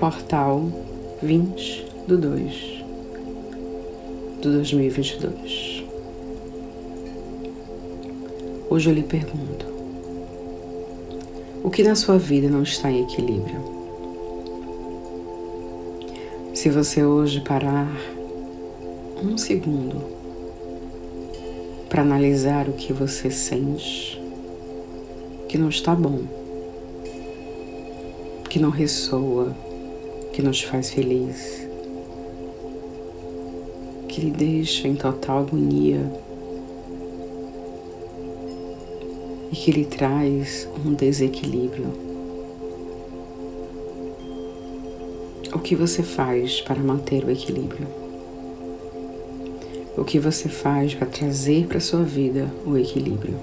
portal 20 do 2 do 2022. Hoje eu lhe pergunto: o que na sua vida não está em equilíbrio? Se você hoje parar um segundo para analisar o que você sente, que não está bom, que não ressoa, que te faz feliz, que lhe deixa em total agonia e que lhe traz um desequilíbrio. O que você faz para manter o equilíbrio? O que você faz para trazer para sua vida o equilíbrio?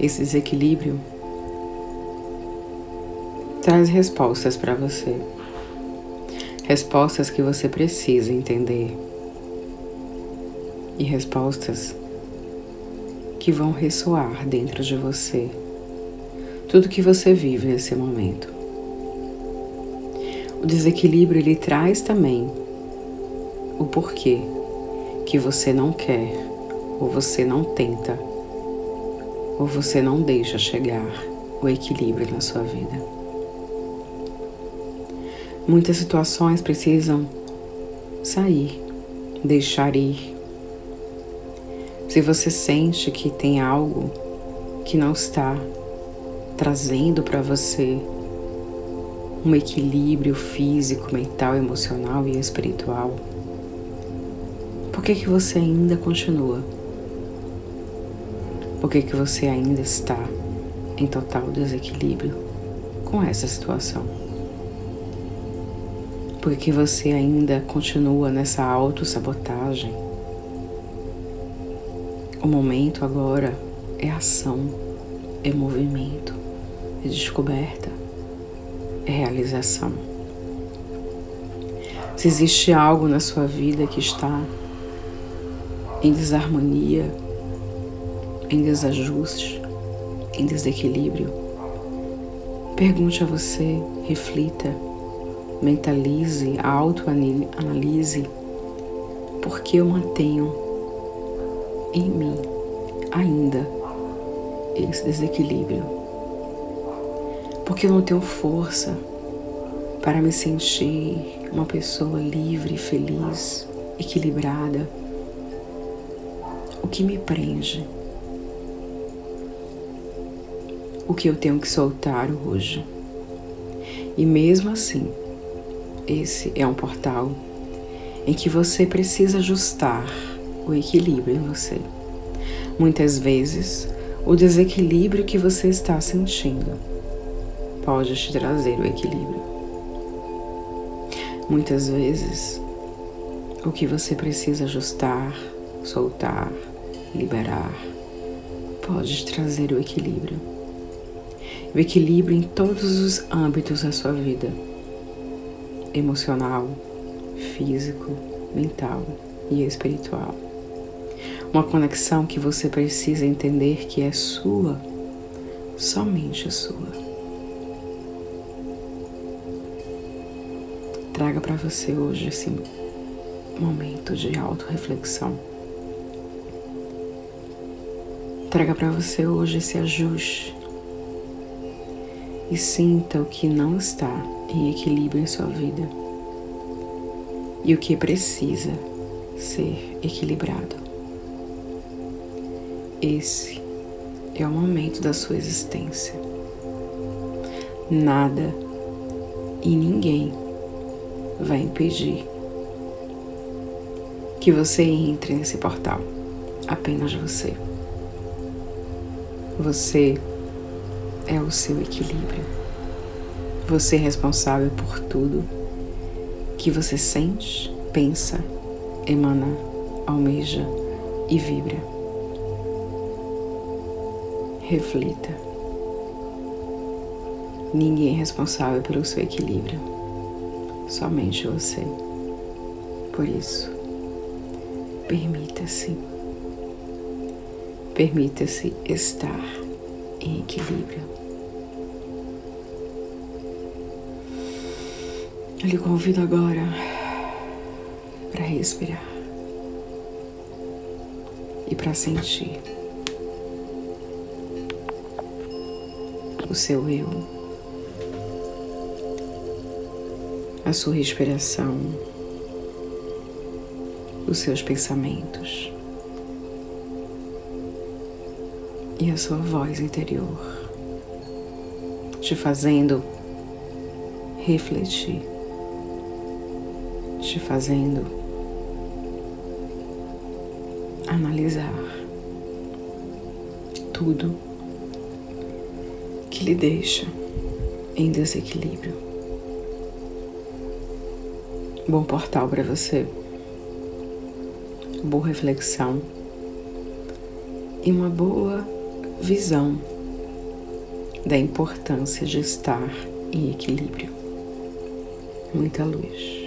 Esse desequilíbrio traz respostas para você. Respostas que você precisa entender. E respostas que vão ressoar dentro de você. Tudo que você vive nesse momento. O desequilíbrio ele traz também o porquê que você não quer ou você não tenta ou você não deixa chegar o equilíbrio na sua vida. Muitas situações precisam sair, deixar ir. Se você sente que tem algo que não está trazendo para você um equilíbrio físico, mental, emocional e espiritual, por que que você ainda continua? Por que que você ainda está em total desequilíbrio com essa situação? Porque você ainda continua nessa autossabotagem. O momento agora é ação, é movimento, é descoberta, é realização. Se existe algo na sua vida que está em desarmonia, em desajuste, em desequilíbrio, pergunte a você, reflita mentalize, autoanalise, porque eu mantenho em mim ainda esse desequilíbrio. Porque eu não tenho força para me sentir uma pessoa livre, feliz, equilibrada. O que me prende? O que eu tenho que soltar hoje? E mesmo assim, esse é um portal em que você precisa ajustar o equilíbrio em você. Muitas vezes, o desequilíbrio que você está sentindo pode te trazer o equilíbrio. Muitas vezes, o que você precisa ajustar, soltar, liberar, pode te trazer o equilíbrio. O equilíbrio em todos os âmbitos da sua vida emocional, físico, mental e espiritual. Uma conexão que você precisa entender que é sua, somente sua. Traga para você hoje esse momento de auto-reflexão. Traga para você hoje esse ajuste e sinta o que não está em equilíbrio em sua vida e o que precisa ser equilibrado. Esse é o momento da sua existência. Nada e ninguém vai impedir que você entre nesse portal. Apenas você. Você é o seu equilíbrio. Você é responsável por tudo que você sente, pensa, emana, almeja e vibra. Reflita. Ninguém é responsável pelo seu equilíbrio, somente você. Por isso, permita-se. Permita-se estar em equilíbrio. Eu lhe convido agora para respirar e para sentir o seu eu, a sua respiração, os seus pensamentos. E a sua voz interior, te fazendo refletir, te fazendo analisar tudo que lhe deixa em desequilíbrio. Bom portal para você, boa reflexão e uma boa visão da importância de estar em equilíbrio. Muita luz.